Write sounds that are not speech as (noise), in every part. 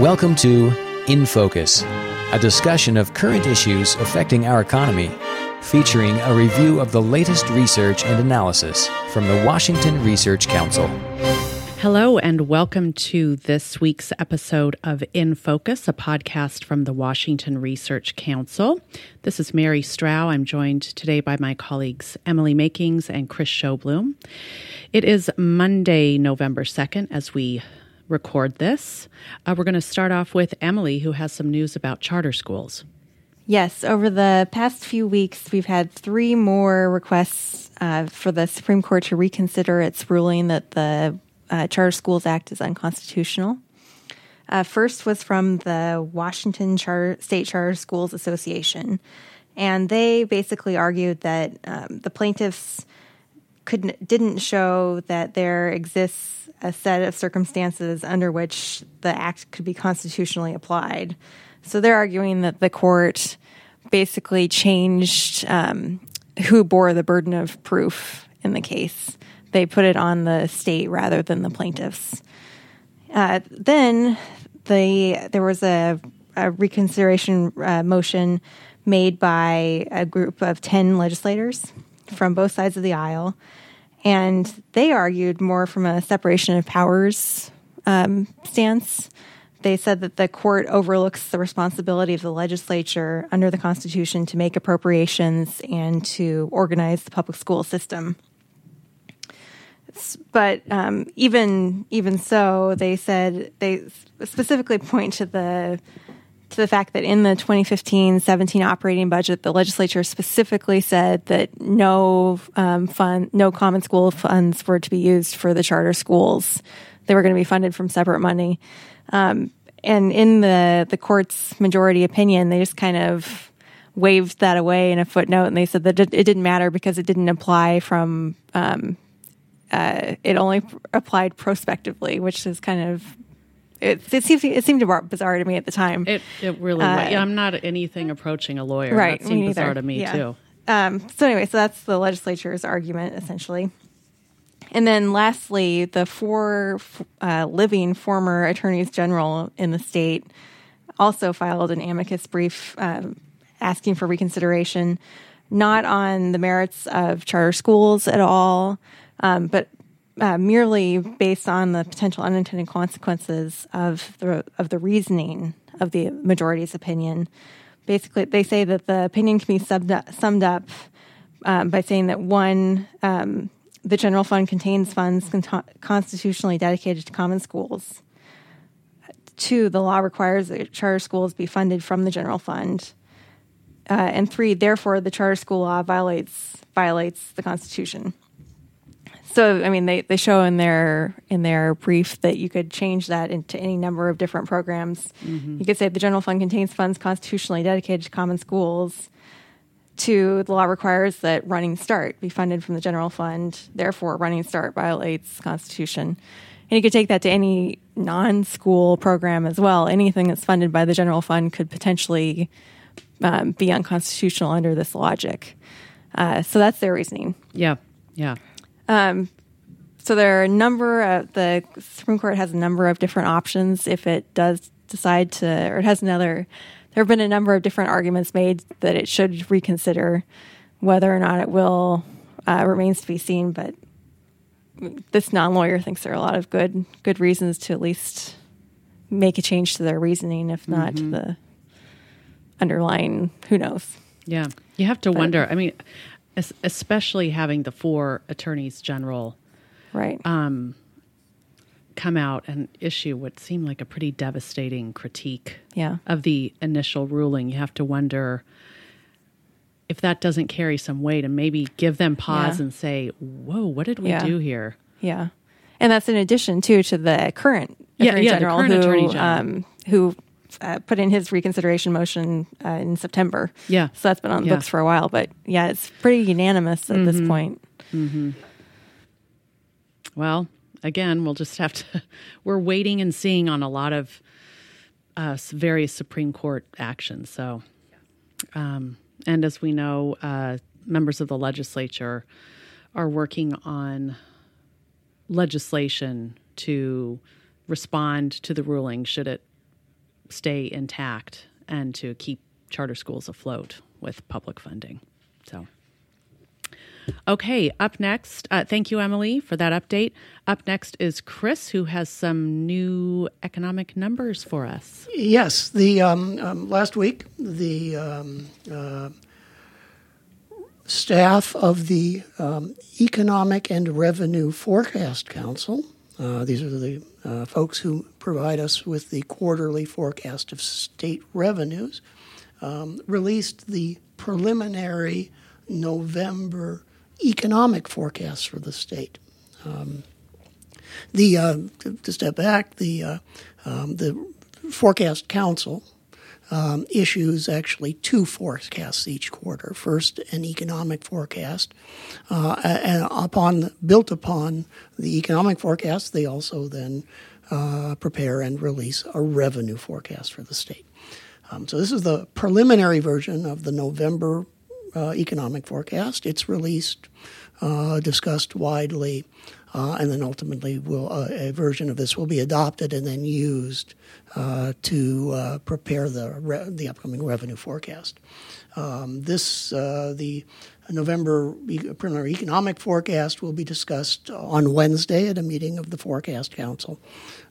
Welcome to In Focus, a discussion of current issues affecting our economy, featuring a review of the latest research and analysis from the Washington Research Council. Hello, and welcome to this week's episode of In Focus, a podcast from the Washington Research Council. This is Mary Strau. I'm joined today by my colleagues Emily Makings and Kriss Sjoblom. It is Monday, November 2nd, as we record this. Uh, we're going to start off with Emily, who has some news about charter schools. Yes, over the past few weeks, we've had three more requests uh, for the Supreme Court to reconsider its ruling that the uh, Charter Schools Act is unconstitutional. Uh, first was from the Washington State Charter Schools Association, and they basically argued that um, the plaintiffs could didn't show that there exists a set of circumstances under which the act could be constitutionally applied. So they're arguing that the court basically changed um, who bore the burden of proof in the case they put it on the state rather than the plaintiffs. Uh, then the there was a, a reconsideration uh, motion made by a group of ten legislators from both sides of the aisle, and they argued more from a separation of powers um, stance. They said that the court overlooks the responsibility of the legislature under the Constitution to make appropriations and to organize the public school system but um, even even so, they said they specifically point to the to the fact that in the 2015-17 operating budget, the legislature specifically said that no um, fund, no common school funds were to be used for the charter schools. They were going to be funded from separate money. Um, and in the the court's majority opinion, they just kind of waved that away in a footnote, and they said that it, didn't matter because it didn't apply from um, uh, it only applied prospectively, which is kind of it, it seems it seemed bizarre to me at the time. It it really uh, yeah, I'm not anything approaching a lawyer. Right, that seemed bizarre to me yeah. too. Um, so anyway, so that's the legislature's argument essentially. And then lastly, the four uh, living former attorneys general in the state also filed an amicus brief um, asking for reconsideration, not on the merits of charter schools at all, um, but uh, merely based on the potential unintended consequences of the of the reasoning of the majority's opinion. Basically, they say that the opinion can be summed up, summed up um, by saying that one, um, the general fund contains funds con- constitutionally dedicated to common schools. Two, the law requires that charter schools be funded from the general fund. Uh, and three, therefore, the charter school law violates violates the Constitution. So I mean, they, they show in their in their brief that you could change that into any number of different programs. Mm-hmm. You could say the general fund contains funds constitutionally dedicated to common schools. To the law requires that Running Start be funded from the general fund. Therefore, Running Start violates Constitution. And you could take that to any non-school program as well. Anything that's funded by the general fund could potentially um, be unconstitutional under this logic. Uh, so that's their reasoning. Yeah, yeah. Um, so there are a number of the Supreme Court has a number of different options if it does decide to, or it has another. There have been a number of different arguments made that it should reconsider whether or not it will uh, remains to be seen. But this non-lawyer thinks there are a lot of good good reasons to at least make a change to their reasoning, if not mm-hmm. the underlying. Who knows? Yeah, you have to but, wonder. I mean, especially having the four attorneys general right um, come out and issue what seemed like a pretty devastating critique yeah. of the initial ruling. You have to wonder if that doesn't carry some weight and maybe give them pause yeah. and say, "Whoa, what did we yeah. do here?" Yeah, and that's in addition too to the current attorney yeah, general, current who, attorney general. Um, who uh, put in his reconsideration motion uh, in September. Yeah. So that's been on the yeah. books for a while, but yeah, it's pretty unanimous at mm-hmm. this point. Mm-hmm. Well, again, we'll just have to, (laughs) we're waiting and seeing on a lot of uh, various Supreme Court actions. So, um, and as we know, uh, members of the legislature are working on legislation to respond to the ruling should it stay intact and to keep charter schools afloat with public funding. So. Okay, up next, uh, thank you, Emily, for that update. Up next is Chris, who has some new economic numbers for us. Yes, the um, um, last week the um, uh, staff of the um, Economic and Revenue Forecast Council. Uh, these are the uh, folks who provide us with the quarterly forecast of state revenues. Um, released the preliminary November economic forecasts for the state. Um, the uh, to step back, the uh, um, the forecast council um, issues actually two forecasts each quarter. First, an economic forecast, uh, and upon built upon the economic forecast, they also then uh, prepare and release a revenue forecast for the state. Um, so this is the preliminary version of the November uh, economic forecast. It's released, uh, discussed widely, uh, and then ultimately will uh, a version of this will be adopted and then used uh, to uh, prepare the re- the upcoming revenue forecast. Um, this the November preliminary economic forecast will be discussed on Wednesday at a meeting of the Forecast Council.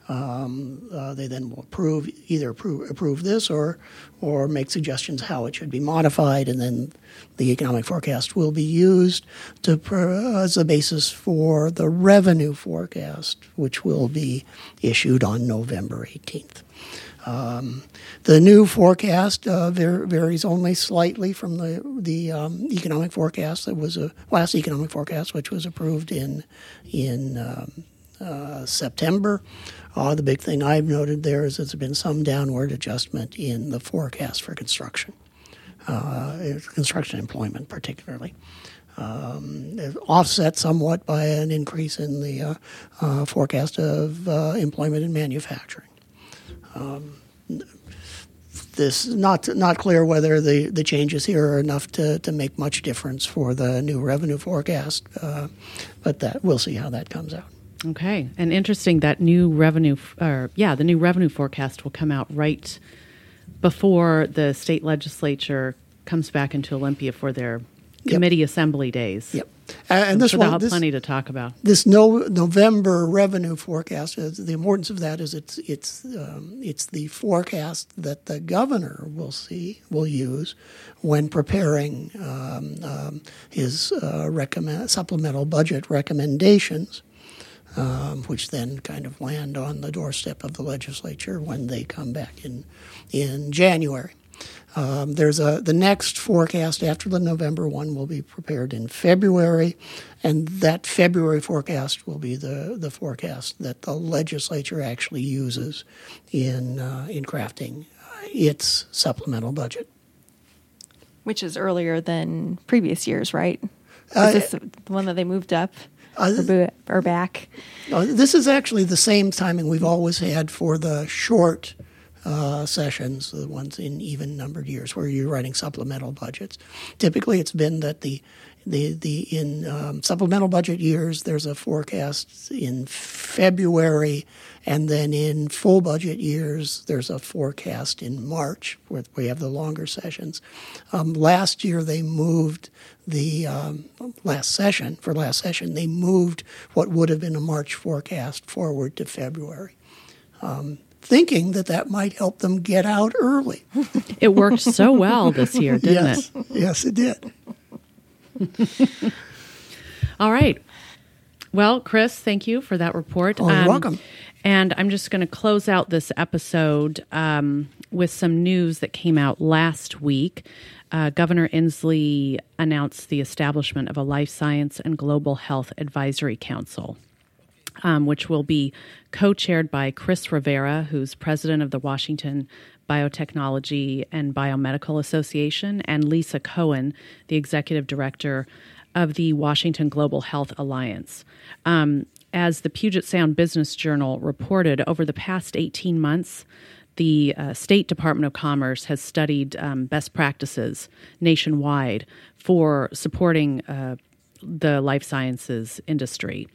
Um, uh, they then will approve either approve, approve this or or make suggestions how it should be modified, and then the economic forecast will be used to as a basis for the revenue forecast, which will be issued on November 18th. Um, the new forecast uh, var- varies only slightly from the the um, economic forecast that was a last economic forecast, which was approved in in um, uh, September. Uh, the big thing I've noted there is there's been some downward adjustment in the forecast for construction, uh, construction employment particularly. Um, offset somewhat by an increase in the uh, uh forecast of uh, employment in manufacturing. Um, this not not clear whether the, the changes here are enough to, to make much difference for the new revenue forecast, uh, but that we'll see how that comes out. Okay, and interesting that new revenue, or yeah, the new revenue forecast will come out right before the state legislature comes back into Olympia for their yep. committee assembly days. Yep, and, this one, have this, plenty to talk about. This no, November revenue forecast. Uh, the importance of that is it's it's um, it's the forecast that the governor will see will use when preparing um, um, his uh, recommend, supplemental budget recommendations um, which then kind of land on the doorstep of the legislature when they come back in in January. Um, there's a the next forecast after the November one will be prepared in February, and that February forecast will be the, the forecast that the legislature actually uses in uh, in crafting its supplemental budget, which is earlier than previous years, right? Is uh, this the one that they moved up? uh, or, back? Uh, this is actually the same timing we've always had for the short uh, sessions, the ones in even numbered years where you're writing supplemental budgets. Typically, it's been that the the the in um, supplemental budget years there's a forecast in February, and then in full budget years there's a forecast in March where we have the longer sessions. Um, last year they moved the um, last session for last session they moved what would have been a March forecast forward to February. Um, thinking that that might help them get out early. (laughs) It worked so well this year, didn't yes. it? Yes, it did. (laughs) All right. Well, Chris, thank you for that report. Oh, you're um, welcome. And I'm just going to close out this episode um, with some news that came out last week. Uh, Governor Inslee announced the establishment of a Life Science and Global Health Advisory Council. Um, which will be co chaired by Chris Rivera, who's president of the Washington Biotechnology and Biomedical Association, and Lisa Cohen, the executive director of the Washington Global Health Alliance. Um, as the Puget Sound Business Journal reported, over the past 18 months, the uh, State Department of Commerce has studied um, best practices nationwide for supporting uh, the life sciences industry.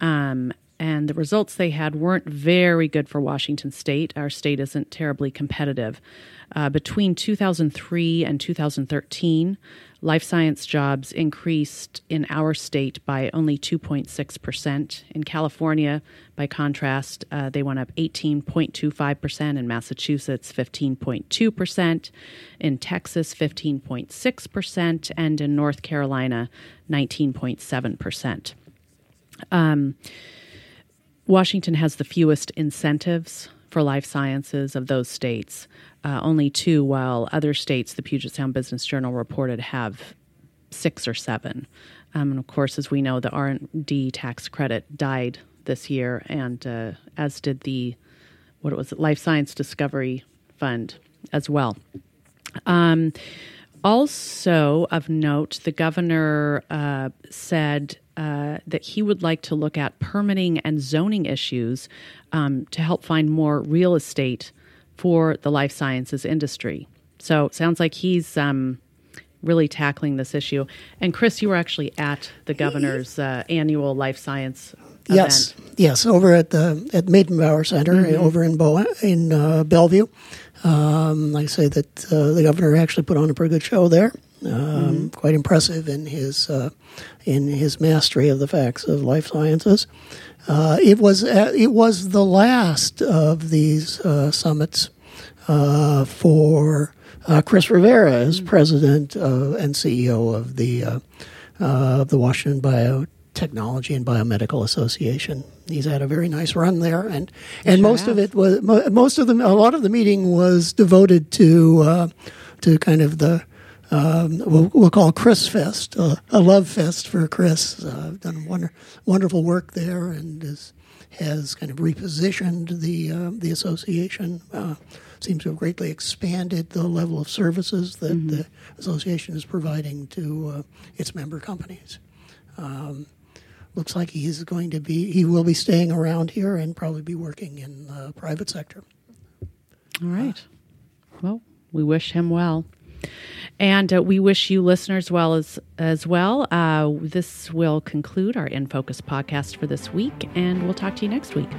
Um, and the results they had weren't very good for Washington state. Our state isn't terribly competitive. Uh, between 2003 and 2013, life science jobs increased in our state by only 2.6%. In California, by contrast, uh, they went up 18.25%, in Massachusetts, 15.2%, in Texas, 15.6%, and in North Carolina, 19.7%. Um, Washington has the fewest incentives for life sciences of those states, uh, only two, while other states, the Puget Sound Business Journal reported, have six or seven. Um, and of course, as we know, the R&D tax credit died this year, and uh, as did the what was it, Life Science Discovery Fund as well. Um, also of note, the governor uh, said uh, that he would like to look at permitting and zoning issues um, to help find more real estate for the life sciences industry. So it sounds like he's um, really tackling this issue. And Chris, you were actually at the governor's uh, annual life science. Yes, event. yes, over at the at Meydenbauer Center mm-hmm. over in Bo- in uh, Bellevue. Um, I say that uh, the governor actually put on a pretty good show there. Um, mm-hmm. Quite impressive in his uh, in his mastery of the facts of life sciences. Uh, it was uh, it was the last of these uh, summits uh, for uh, Chris Rivera as mm-hmm. president and CEO of the of the Washington Biotechnology and Biomedical Association. He's had a very nice run there, and and sure most has. of it was most of the a lot of the meeting was devoted to to kind of the um, we'll, we'll, call Chris Fest, uh, a love fest for Chris. Uh, done wonder, wonderful work there and is, has kind of repositioned the uh, the association. Uh, seems to have greatly expanded the level of services that mm-hmm. the association is providing to uh, its member companies. Um, looks like he's going to be he will be staying around here and probably be working in the private sector. All right. Well, we wish him well. And uh, we wish you listeners well as as well. Uh, this will conclude our In Focus podcast for this week, and we'll talk to you next week.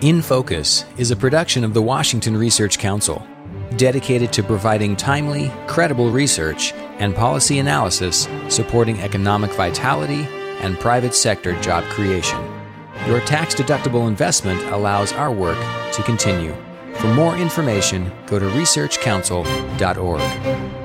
In Focus is a production of the Washington Research Council, dedicated to providing timely, credible research and policy analysis supporting economic vitality and private sector job creation. Your tax deductible investment allows our work to continue. For more information, go to researchcouncil.org.